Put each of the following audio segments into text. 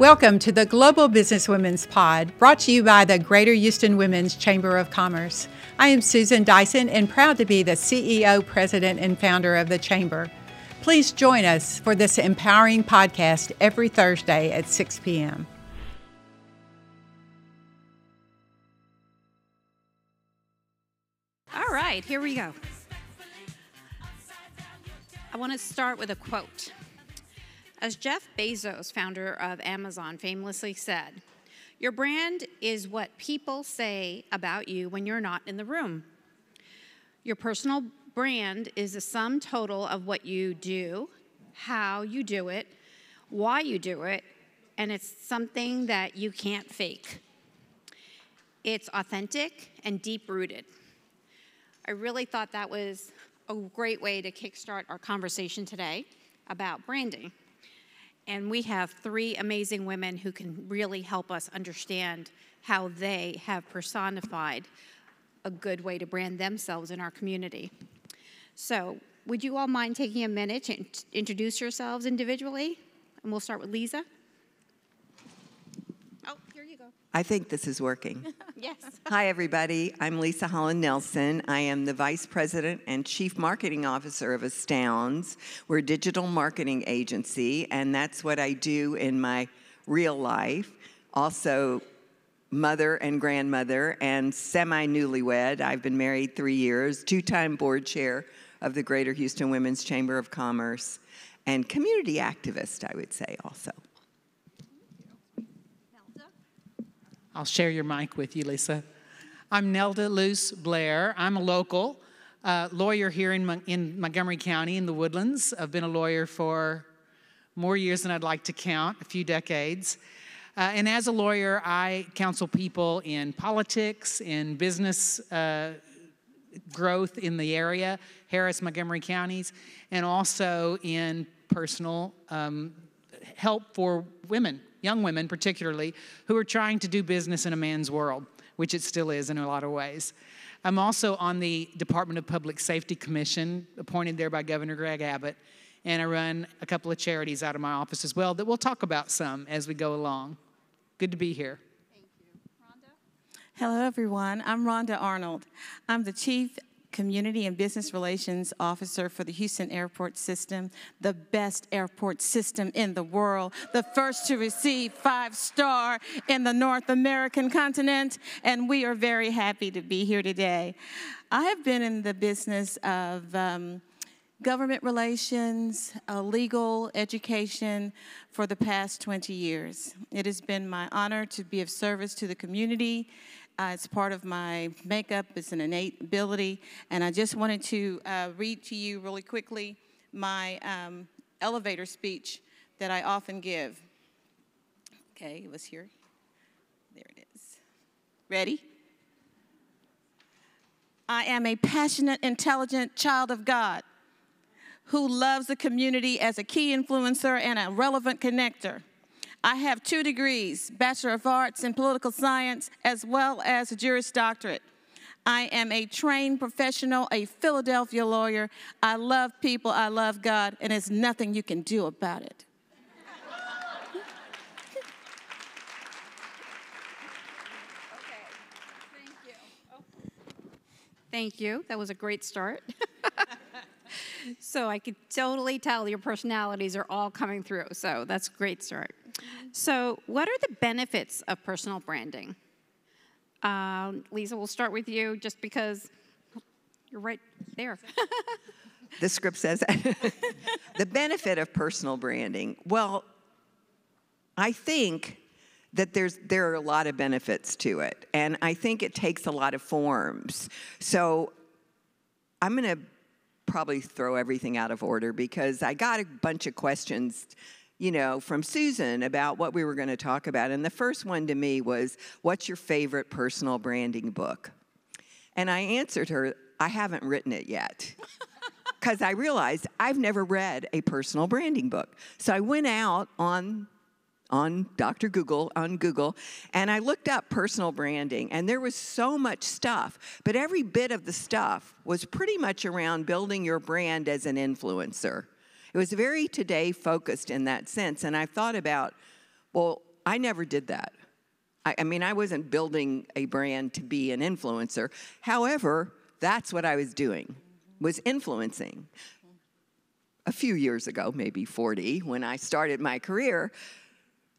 Welcome to the Global Business Women's Pod, brought to you by the Greater Houston Women's Chamber of Commerce. I am Susan Dyson and proud to be the CEO, President, and founder of the Chamber. Please join us for this empowering podcast every Thursday at 6 p.m. All right, here we go. I want to start with a quote. As Jeff Bezos, founder of Amazon, famously said, Your brand is what people say about you when you're not in the room. Your personal brand is the sum total of what you do, how you do it, why you do it, and it's something that you can't fake. It's authentic and deep rooted. I really thought that was a great way to kickstart our conversation today about branding. And we have three amazing women who can really help us understand how they have personified a good way to brand themselves in our community. So, would you all mind taking a minute to introduce yourselves individually? And we'll start with Leisa. Here you go. I think this is working. yes. Hi, everybody. I'm Leisa Holland Nelson. I am the Vice President and Chief Marketing Officer of Astoundz. We're a digital marketing agency, and that's what I do in my real life. Also, mother and grandmother, and semi newlywed. I've been married three years, two time board chair of the Greater Houston Women's Chamber of Commerce, and community activist, I would say, also. I'll share your mic with you, Leisa. I'm Nelda Luce Blair. I'm a local uh, lawyer here in, in Montgomery County in the Woodlands. I've been a lawyer for more years than I'd like to count, a few decades. Uh, and as a lawyer, I counsel people in politics, in business uh, growth in the area, Harris, Montgomery counties, and also in personal um, help for women young women particularly, who are trying to do business in a man's world, which it still is in a lot of ways. I'm also on the Department of Public Safety Commission, appointed there by Governor Greg Abbott, and I run a couple of charities out of my office as well that we'll talk about some as we go along. Good to be here. Thank you. Rhonda? Hello, everyone. I'm Rhonda Arnold. I'm the Chief Community and Business Relations Officer for the Houston Airport System, the best airport system in the world, the first to receive five star in the North American continent, and we are very happy to be here today. I have been in the business of um, government relations, uh, legal education for the past 20 years. It has been my honor to be of service to the community uh, it's part of my makeup, it's an innate ability. And I just wanted to uh, read to you really quickly my um, elevator speech that I often give. Okay, it was here. There it is. Ready? I am a passionate, intelligent child of God who loves the community as a key influencer and a relevant connector. I have two degrees, Bachelor of Arts in Political Science, as well as a Juris Doctorate. I am a trained professional, a Philadelphia lawyer. I love people, I love God, and there's nothing you can do about it. Thank you. That was a great start. so I could totally tell your personalities are all coming through. So that's a great start. So, what are the benefits of personal branding? Um, Leisa, we'll start with you just because you're right there. the script says the benefit of personal branding. Well, I think that there's there are a lot of benefits to it, and I think it takes a lot of forms. So I'm going to probably throw everything out of order because I got a bunch of questions you know, from Susan about what we were going to talk about. And the first one to me was, What's your favorite personal branding book? And I answered her, I haven't written it yet. Because I realized I've never read a personal branding book. So I went out on on Dr. Google, on Google, and I looked up personal branding, and there was so much stuff, but every bit of the stuff was pretty much around building your brand as an influencer. It was very today focused in that sense. And I thought about, well, I never did that. I, I mean, I wasn't building a brand to be an influencer. However, that's what I was doing, was influencing. A few years ago, maybe 40, when I started my career,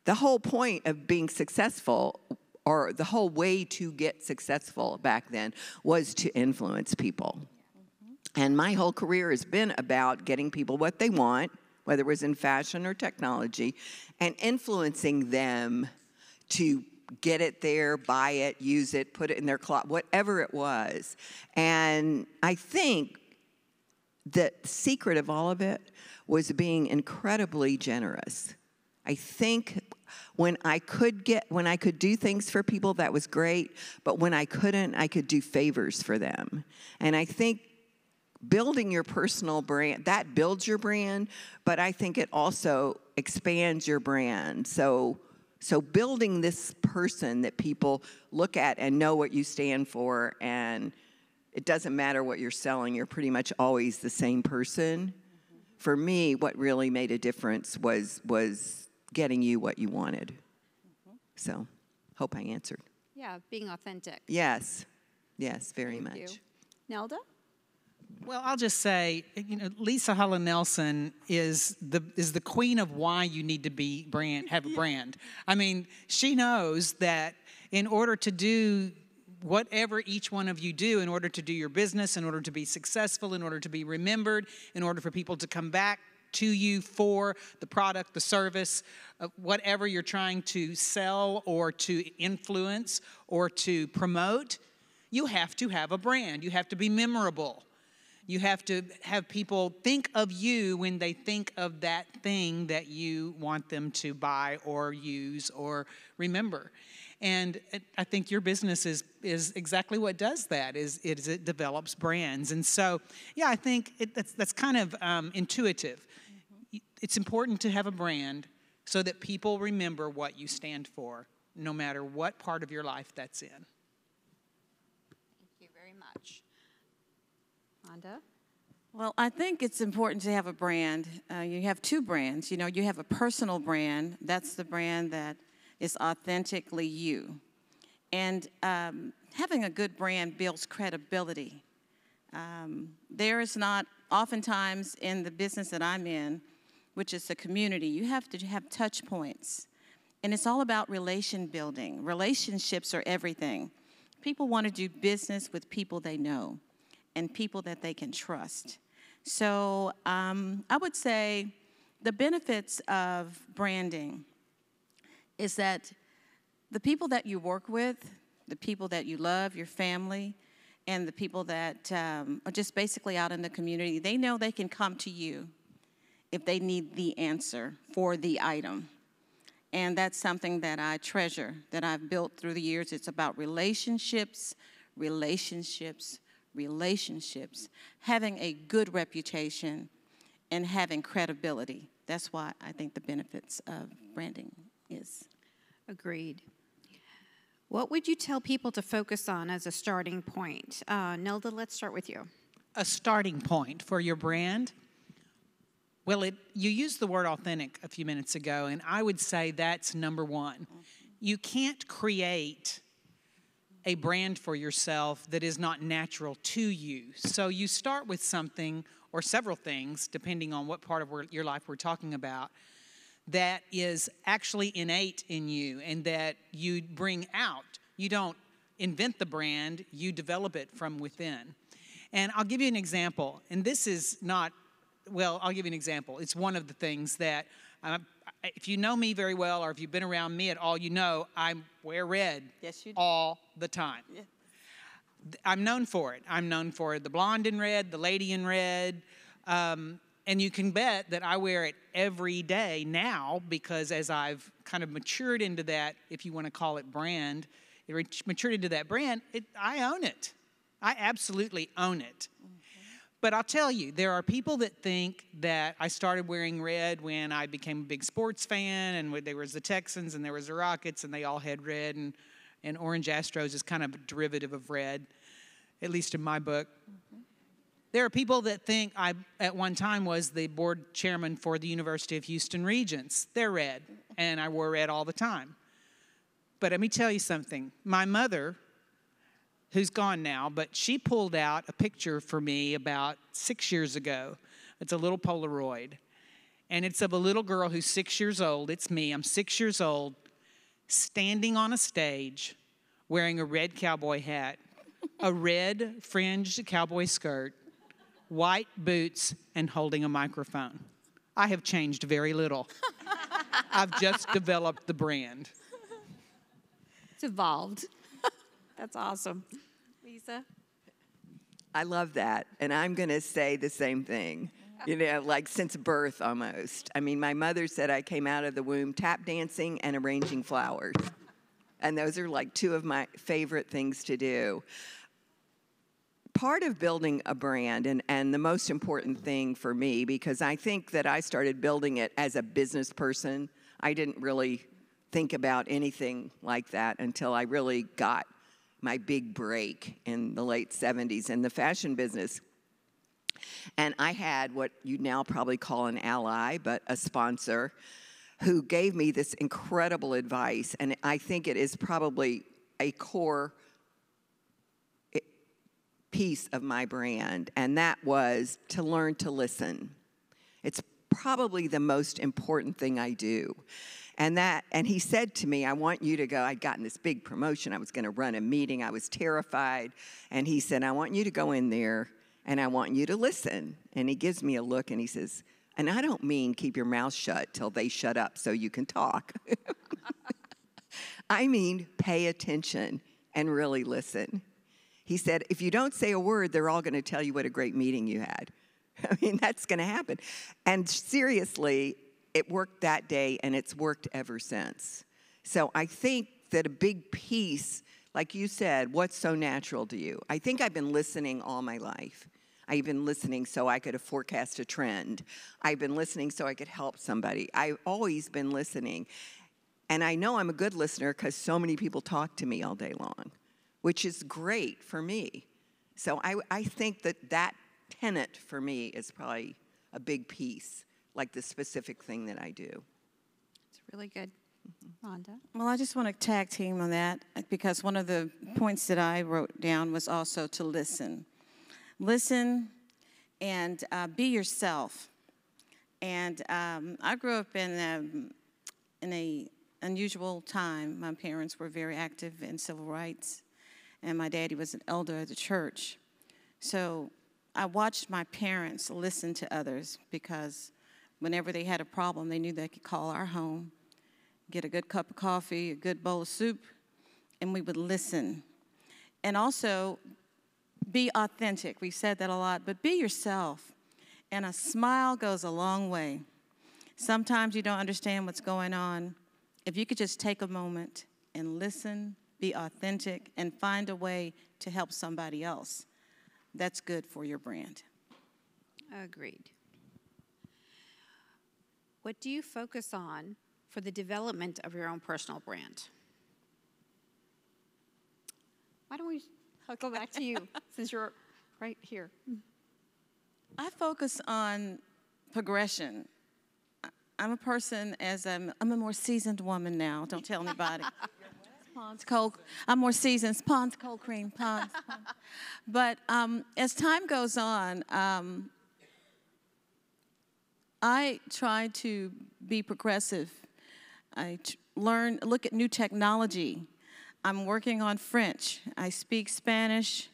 the whole point of being successful or the whole way to get successful back then was to influence people. And my whole career has been about getting people what they want, whether it was in fashion or technology, and influencing them to get it there, buy it, use it, put it in their closet, whatever it was. And I think the secret of all of it was being incredibly generous. I think when I could get when I could do things for people that was great, but when I couldn't, I could do favors for them. And I think building your personal brand that builds your brand, but I think it also expands your brand. So so building this person that people look at and know what you stand for and it doesn't matter what you're selling, you're pretty much always the same person. For me, what really made a difference was was getting you what you wanted. Mm-hmm. So, hope I answered. Yeah, being authentic. Yes. Yes, very Thank much. you. Nelda? Well, I'll just say, you know, Leisa Holland Nelson is the is the queen of why you need to be brand have a brand. I mean, she knows that in order to do whatever each one of you do in order to do your business, in order to be successful, in order to be remembered, in order for people to come back to you for the product, the service, uh, whatever you're trying to sell or to influence or to promote, you have to have a brand. You have to be memorable. You have to have people think of you when they think of that thing that you want them to buy or use or remember. And I think your business is, is exactly what does that is it, is it develops brands. And so, yeah, I think it, that's, that's kind of um, intuitive. It's important to have a brand so that people remember what you stand for, no matter what part of your life that's in. Thank you very much. Well, I think it's important to have a brand. Uh, you have two brands. You know, you have a personal brand. That's the brand that is authentically you. And um, having a good brand builds credibility. Um, there is not, oftentimes in the business that I'm in, which is the community, you have to have touch points. And it's all about relation building. Relationships are everything. People want to do business with people they know and people that they can trust. So um, I would say the benefits of branding is that the people that you work with, the people that you love, your family, and the people that um, are just basically out in the community, they know they can come to you if they need the answer for the item. And that's something that I treasure, that I've built through the years. It's about relationships, relationships, relationships, having a good reputation, and having credibility. That's why I think the benefits of branding is. Agreed. What would you tell people to focus on as a starting point? Uh, Nelda, let's start with you. A starting point for your brand? Well, it, you used the word authentic a few minutes ago, and I would say that's number one. You can't create a brand for yourself that is not natural to you. So you start with something or several things, depending on what part of your life we're talking about, that is actually innate in you and that you bring out. You don't invent the brand, you develop it from within. And I'll give you an example, and this is not, well, I'll give you an example. It's one of the things that um, if you know me very well or if you've been around me at all, you know I wear red yes, you do. all the time. Yeah. I'm known for it. I'm known for the blonde in red, the lady in red. Um, and you can bet that I wear it every day now because as I've kind of matured into that, if you want to call it brand, matured into that brand, it, I own it. I absolutely own it. But I'll tell you, there are people that think that I started wearing red when I became a big sports fan, and there was the Texans and there was the Rockets, and they all had red, and, and orange Astros is kind of a derivative of red, at least in my book. There are people that think I, at one time, was the board chairman for the University of Houston Regents. They're red, and I wore red all the time. But let me tell you something. My mother, who's gone now, but she pulled out a picture for me about six years ago. It's a little Polaroid. And it's of a little girl who's six years old. It's me. I'm six years old, standing on a stage wearing a red cowboy hat, a red fringed cowboy skirt, white boots, and holding a microphone. I have changed very little. I've just developed the brand. It's evolved. That's awesome. Leisa? I love that. And I'm going to say the same thing, you know, like since birth almost. I mean, my mother said I came out of the womb tap dancing and arranging flowers. And those are like two of my favorite things to do. Part of building a brand, and, and the most important thing for me, because I think that I started building it as a business person, I didn't really think about anything like that until I really got my big break in the late 70s in the fashion business. And I had what you'd now probably call an ally, but a sponsor who gave me this incredible advice. And I think it is probably a core eh, piece of my brand, and that was to learn to listen. It's probably the most important thing I do. And that, and he said to me, I want you to go. I'd gotten this big promotion. I was going to run a meeting. I was terrified. And he said, I want you to go in there and I want you to listen. And he gives me a look and he says, and I don't mean keep your mouth shut till they shut up so you can talk. I mean pay attention and really listen. He said, if you don't say a word, they're all going to tell you what a great meeting you had. I mean, that's going to happen. And seriously, it worked that day and it's worked ever since. So I think that a big piece, like you said, what's so natural to you? I think I've been listening all my life. I've been listening so I could forecast a trend. I've been listening so I could help somebody. I've always been listening. And I know I'm a good listener because so many people talk to me all day long, which is great for me. So I, I think that that tenet for me is probably a big piece like the specific thing that I do. It's really good. Rhonda? Well, I just want to tag team on that because one of the points that I wrote down was also to listen. Listen and uh, be yourself. And um, I grew up in a, in a unusual time. My parents were very active in civil rights, and my daddy was an elder at the church. So I watched my parents listen to others because whenever they had a problem, they knew they could call our home, get a good cup of coffee, a good bowl of soup, and we would listen. And also, be authentic. We've said that a lot, but be yourself. And a smile goes a long way. Sometimes you don't understand what's going on. If you could just take a moment and listen, be authentic, and find a way to help somebody else, that's good for your brand. Agreed. What do you focus on for the development of your own personal brand? Why don't we go back to you since you're right here? I focus on progression. I'm a person as I'm, I'm a more seasoned woman now. Don't tell anybody. Pond's cold. I'm more seasoned. Pond's cold cream. Pond's. Pond's. But um, as time goes on, um, I try to be progressive. I learn, look at new technology. I'm working on French. I speak Spanish.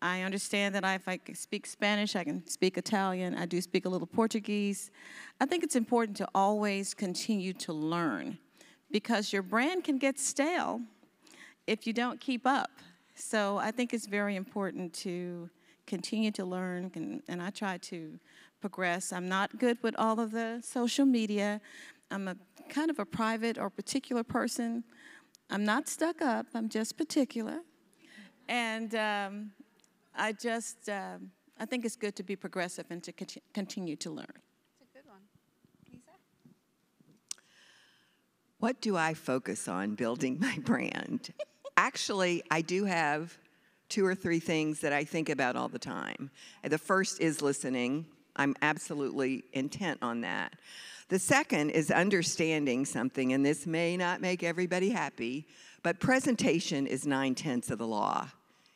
I understand that if I speak Spanish, I can speak Italian. I do speak a little Portuguese. I think it's important to always continue to learn because your brand can get stale if you don't keep up. So I think it's very important to continue to learn, and, and I try to progress. I'm not good with all of the social media. I'm a kind of a private or particular person. I'm not stuck up, I'm just particular. And um, I just, uh, I think it's good to be progressive and to continue to learn. It's a good one. Leisa? What do I focus on building my brand? Actually, I do have two or three things that I think about all the time. The first is listening I'm absolutely intent on that. The second is understanding something, and this may not make everybody happy, but presentation is nine tenths of the law.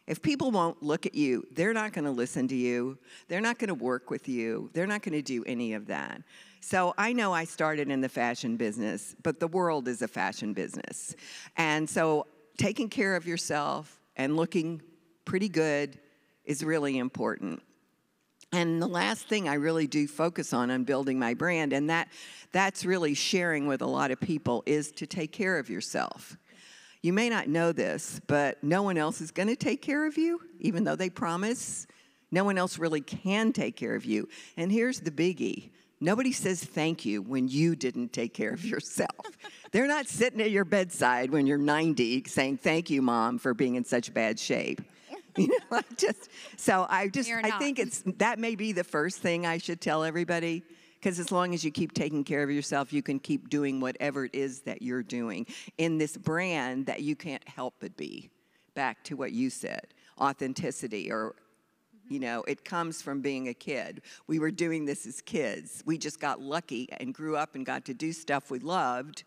If people won't look at you, they're not going to listen to you. They're not going to work with you. They're not going to do any of that. So I know I started in the fashion business, but the world is a fashion business. And so taking care of yourself and looking pretty good is really important. And the last thing I really do focus on on building my brand, and that that's really sharing with a lot of people, is to take care of yourself. You may not know this, but no one else is going to take care of you, even though they promise. No one else really can take care of you. And here's the biggie nobody says thank you when you didn't take care of yourself. They're not sitting at your bedside when you're 90 saying thank you, mom, for being in such bad shape. You know, I just so I just You're I not. think it's that may be the first thing I should tell everybody because as long as you keep taking care of yourself, you can keep doing whatever it is that you're doing in this brand that you can't help but be. Back to what you said, authenticity or you mm-hmm. know, it comes from being a kid. We were doing this as kids. We just got lucky and grew up and got to do stuff we loved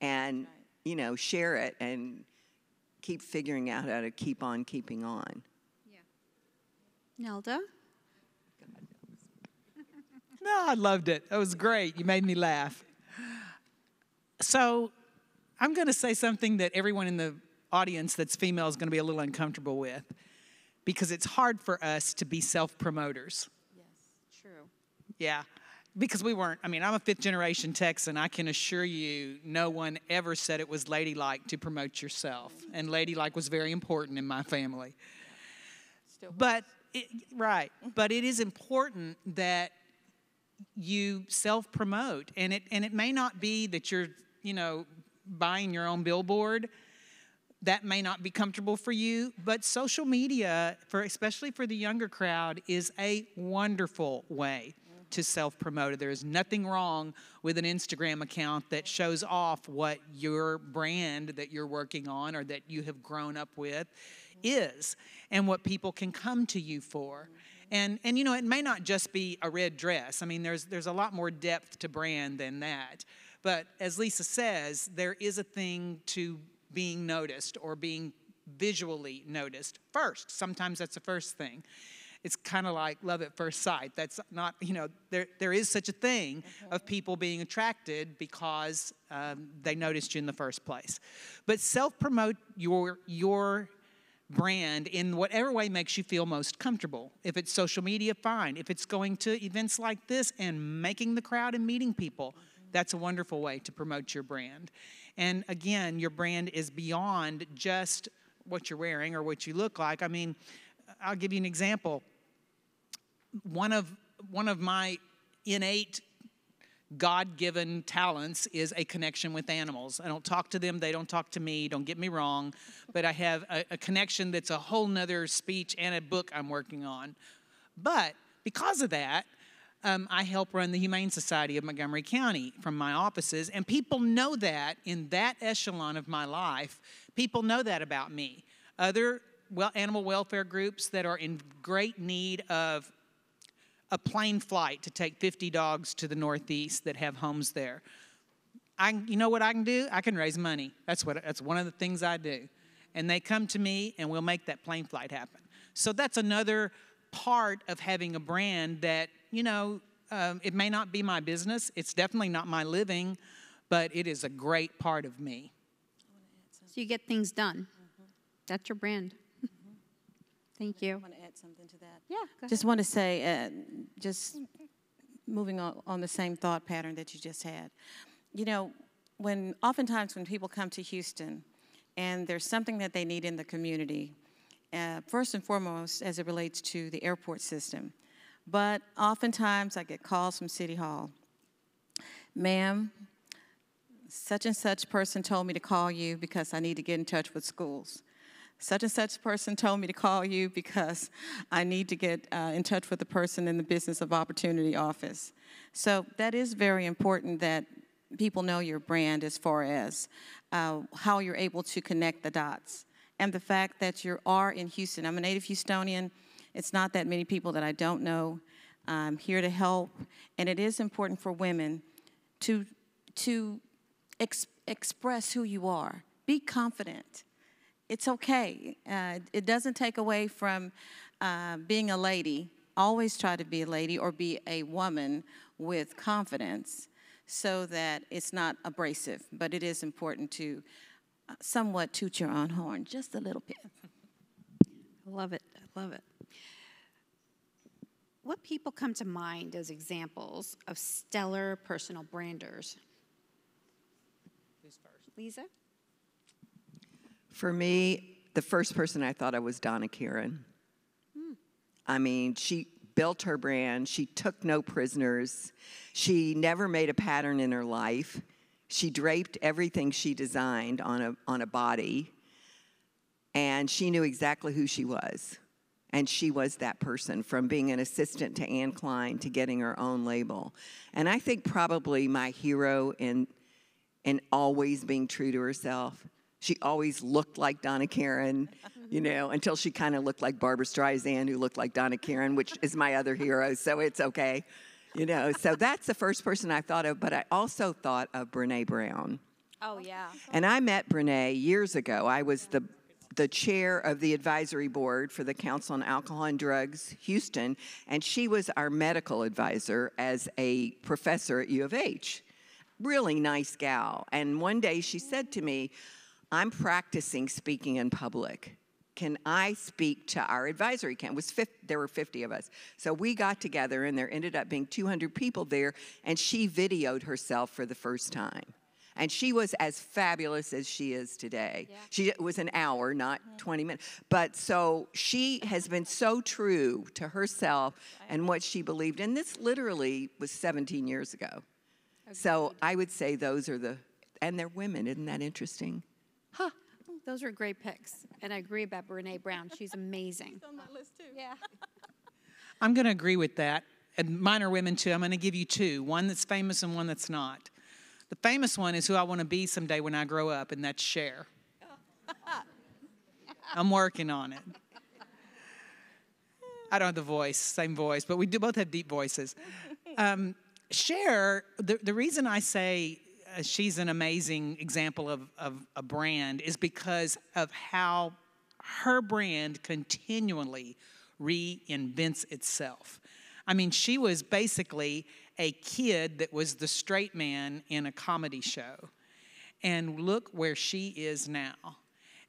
and, you know, share it and keep figuring out how to keep on keeping on. Yeah. Nelda? No, I loved it. It was great. You made me laugh. So, I'm going to say something that everyone in the audience that's female is going to be a little uncomfortable with because it's hard for us to be self promoters. Yes, true. Yeah. Because we weren't, I mean, I'm a fifth generation Texan. I can assure you, no one ever said it was ladylike to promote yourself. And ladylike was very important in my family. Still But, it, right. But it is important that you self promote. And it, and it may not be that you're, you know, buying your own billboard. That may not be comfortable for you, but social media, for especially for the younger crowd, is a wonderful way to self promote. There is nothing wrong with an Instagram account that shows off what your brand that you're working on or that you have grown up with is and what people can come to you for. And, and you know, it may not just be a red dress. I mean, there's, there's a lot more depth to brand than that. But as Leisa says, there is a thing to being noticed or being visually noticed first. Sometimes that's the first thing. It's kind of like love at first sight. That's not, you know, there, there is such a thing of people being attracted because um, they noticed you in the first place. But self promote your, your brand in whatever way makes you feel most comfortable. If it's social media, fine. If it's going to events like this and making the crowd and meeting people, that's a wonderful way to promote your brand. And again, your brand is beyond just what you're wearing or what you look like. I mean, I'll give you an example. One of one of my innate God given talents is a connection with animals. I don't talk to them, they don't talk to me, don't get me wrong, but I have a, a connection that's a whole nother speech and a book I'm working on. But because of that, um, I help run the Humane Society of Montgomery County from my offices, and people know that in that echelon of my life, people know that about me. Other well, animal welfare groups that are in great need of a plane flight to take 50 dogs to the Northeast that have homes there. I, you know what I can do? I can raise money. That's what. That's one of the things I do, and they come to me, and we'll make that plane flight happen. So that's another part of having a brand that you know. Um, it may not be my business. It's definitely not my living, but it is a great part of me. So you get things done. That's your brand. Thank I you. Add something to that. Yeah, Just want to say, uh, just moving on, on the same thought pattern that you just had. You know, when oftentimes when people come to Houston and there's something that they need in the community, uh, first and foremost as it relates to the airport system, but oftentimes I get calls from City Hall. Ma'am, such and such person told me to call you because I need to get in touch with schools. Such and such person told me to call you because I need to get uh, in touch with the person in the Business of Opportunity office. So that is very important that people know your brand as far as uh, how you're able to connect the dots. And the fact that you are in Houston. I'm a native Houstonian. It's not that many people that I don't know. I'm here to help, and it is important for women to, to ex- express who you are. Be confident. It's okay. Uh, it doesn't take away from uh, being a lady. Always try to be a lady or be a woman with confidence so that it's not abrasive, but it is important to uh, somewhat toot your own horn, just a little bit. I love it. I love it. What people come to mind as examples of stellar personal branders? Who's first? Lisa? For me, the first person I thought of was Donna Karan. Hmm. I mean, she built her brand, she took no prisoners, she never made a pattern in her life. She draped everything she designed on a, on a body, and she knew exactly who she was. And she was that person from being an assistant to Anne Klein to getting her own label. And I think probably my hero in, in always being true to herself she always looked like Donna Karan, you know, until she kind of looked like Barbara Streisand, who looked like Donna Karan, which is my other hero, so it's okay, you know. So that's the first person I thought of, but I also thought of Brene Brown. Oh, yeah. And I met Brene years ago. I was the the chair of the advisory board for the Council on Alcohol and Drugs Houston, and she was our medical advisor as a professor at U of H. Really nice gal. And one day she said to me, I'm practicing speaking in public. Can I speak to our advisory council? Was 50, there were 50 of us. So we got together, and there ended up being 200 people there, and she videoed herself for the first time. And she was as fabulous as she is today. Yeah. She was an hour, not 20 minutes. But so she has been so true to herself and what she believed. And this literally was 17 years ago. Okay. So I would say those are the, and they're women. Isn't that interesting? Huh. Those are great picks. And I agree about Brene Brown. She's amazing. on that list too. Yeah. I'm going to agree with that. And mine are women too. I'm going to give you two one that's famous and one that's not. The famous one is who I want to be someday when I grow up, and that's Cher. I'm working on it. I don't have the voice, same voice, but we do both have deep voices. Um, Cher, the, the reason I say Uh, she's an amazing example of, of a brand is because of how her brand continually reinvents itself. I mean, she was basically a kid that was the straight man in a comedy show. And look where she is now.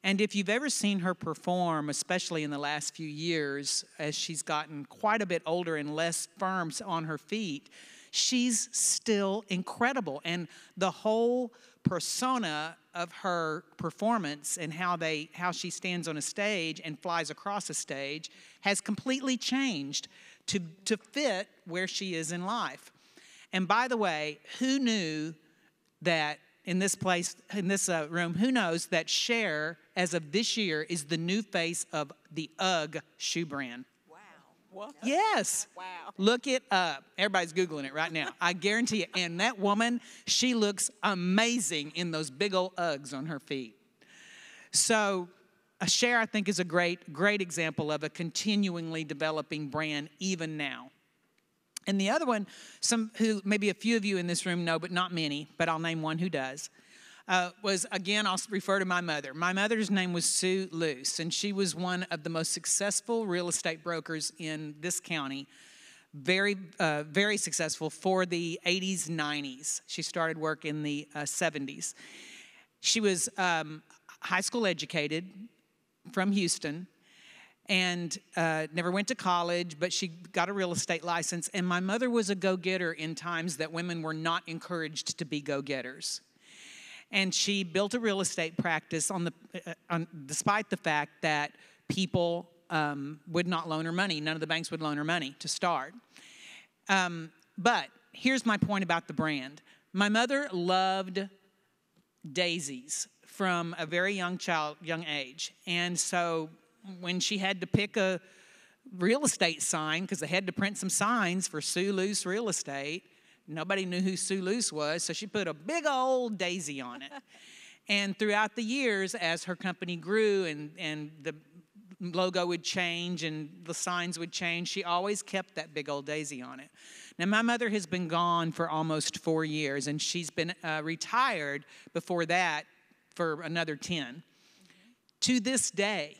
And if you've ever seen her perform, especially in the last few years, as she's gotten quite a bit older and less firm on her feet, she's still incredible. And the whole persona of her performance and how they how she stands on a stage and flies across a stage has completely changed to, to fit where she is in life. And by the way, who knew that in this place, in this uh, room, who knows that Cher, as of this year, is the new face of the UGG shoe brand? What? Yes. Wow. Look it up. Everybody's Googling it right now. I guarantee you. And that woman, she looks amazing in those big old Uggs on her feet. So, a Cher, I think, is a great, great example of a continually developing brand even now. And the other one, some who maybe a few of you in this room know, but not many, but I'll name one who does uh, was again, I'll refer to my mother. My mother's name was Sue Luce, and she was one of the most successful real estate brokers in this county. Very, uh, very successful for the 80s, 90s. She started work in the uh, 70s. She was um, high school educated from Houston and uh, never went to college, but she got a real estate license. And my mother was a go getter in times that women were not encouraged to be go getters and she built a real estate practice on the, uh, on, despite the fact that people um, would not loan her money. None of the banks would loan her money to start. Um, but here's my point about the brand. My mother loved daisies from a very young child, young age, and so when she had to pick a real estate sign because they had to print some signs for Sue Luce Real Estate Nobody knew who Sue Luce was, so she put a big old daisy on it. and throughout the years, as her company grew and, and the logo would change and the signs would change. She always kept that big old daisy on it. Now, my mother has been gone for almost four years, and she's been uh, retired before that for another 10. Mm-hmm. To this day,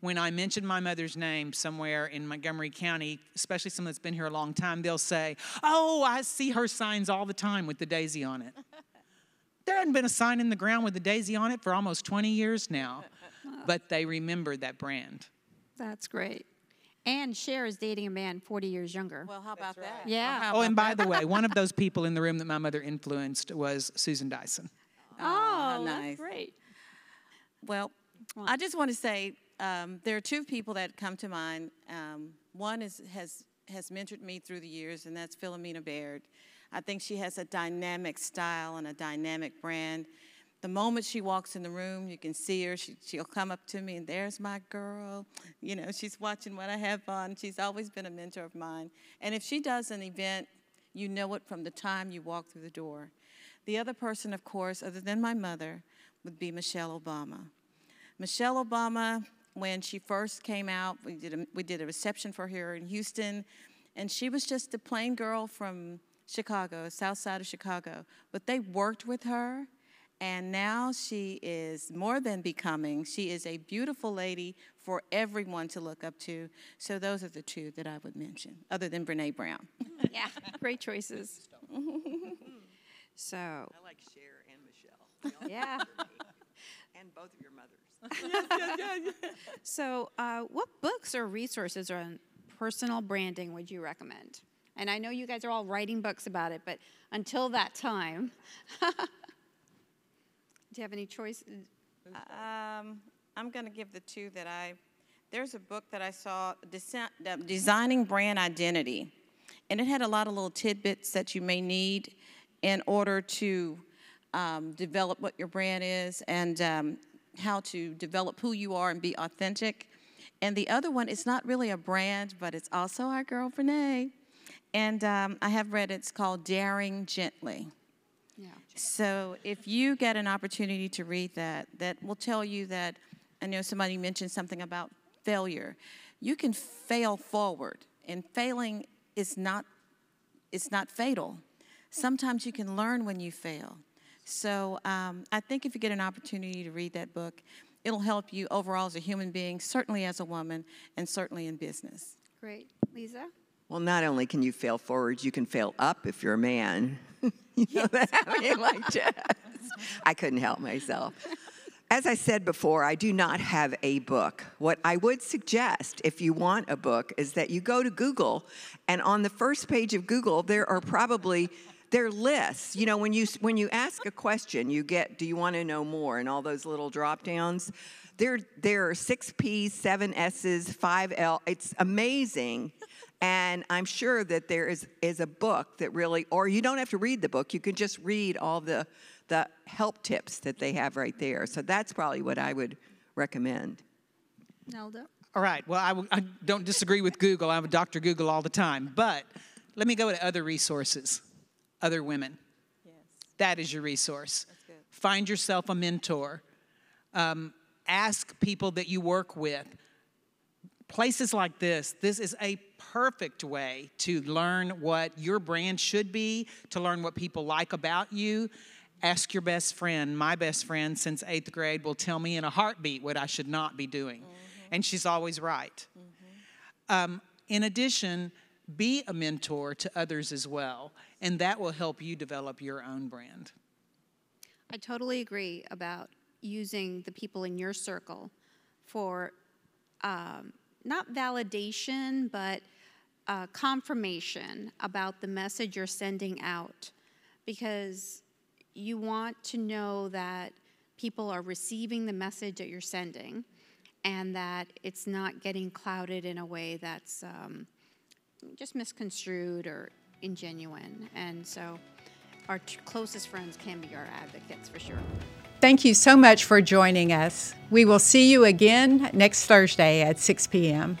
when I mention my mother's name somewhere in Montgomery County, especially someone that's been here a long time, they'll say, Oh, I see her signs all the time with the daisy on it. there hadn't been a sign in the ground with the daisy on it for almost 20 years now, but they remembered that brand. That's great. And Cher is dating a man 40 years younger. Well, how about that? Yeah. Well, Oh, and by about the way, one of those people in the room that my mother influenced was Susan Dyson. oh, nice. that's great. Well, I just want to say um, there are two people that come to mind. Um, one is has has mentored me through the years, and that's Philomena Baird. I think she has a dynamic style and a dynamic brand. The moment she walks in the room, you can see her. She, she'll come up to me, and there's my girl. You know, she's watching what I have on. She's always been a mentor of mine. And if she does an event, you know it from the time you walk through the door. The other person, of course, other than my mother, would be Michelle Obama. Michelle Obama, when she first came out, we did a, we did a reception for her in Houston, and she was just a plain girl from Chicago, south side of Chicago. But they worked with her, and now she is more than becoming. She is a beautiful lady for everyone to look up to. So those are the two that I would mention, other than Brene Brown. Yeah, great choices. so, I like Cher and Michelle, yeah. and both of your mothers. So, uh, what books or resources on personal branding would you recommend? And I know you guys are all writing books about it, but until that time, do you have any choice? Um, I'm going to give the two that I. There's a book that I saw, the Designing Brand Identity, and it had a lot of little tidbits that you may need in order to um, develop what your brand is and um, how to develop who you are and be authentic. And the other one is not really a brand, but it's also our girl Brene. And um, I have read it's called Daring Greatly. Yeah. So if you get an opportunity to read that, that will tell you that, I know somebody mentioned something about failure. You can fail forward, and failing is not, it's not fatal. Sometimes you can learn when you fail. So um, I think if you get an opportunity to read that book, it'll help you overall as a human being, certainly as a woman, and certainly in business. Great. Leisa? Well, not only can you fail forward, you can fail up if you're a man. you know that? I mean, like just, I couldn't help myself. As I said before, I do not have a book. What I would suggest, if you want a book, is that you go to Google, and on the first page of Google, there are probably there are lists. You know, when you when you ask a question, you get, "Do you want to know more?" and all those little drop downs. There, there are six P's, seven S's, five L. It's amazing. And I'm sure that there is, is a book that really, or you don't have to read the book, you can just read all the, the help tips that they have right there. So that's probably what I would recommend. Nelda? All right. Well, I, w- I don't disagree with Google. I'm a Dr. Google all the time. But let me go to other resources, other women. Yes. That is your resource. Find yourself a mentor. Um, ask people that you work with. Places like this, this is a perfect way to learn what your brand should be, to learn what people like about you. Ask your best friend. My best friend since eighth grade will tell me in a heartbeat what I should not be doing. And she's always right. Um, in addition, be a mentor to others as well, and that will help you develop your own brand. I totally agree about using the people in your circle for um, not validation, but uh, confirmation about the message you're sending out. Because you want to know that people are receiving the message that you're sending and that it's not getting clouded in a way that's um, just misconstrued or ingenuine. And so our t- closest friends can be our advocates for sure. Thank you so much for joining us. We will see you again next Thursday at 6 p.m.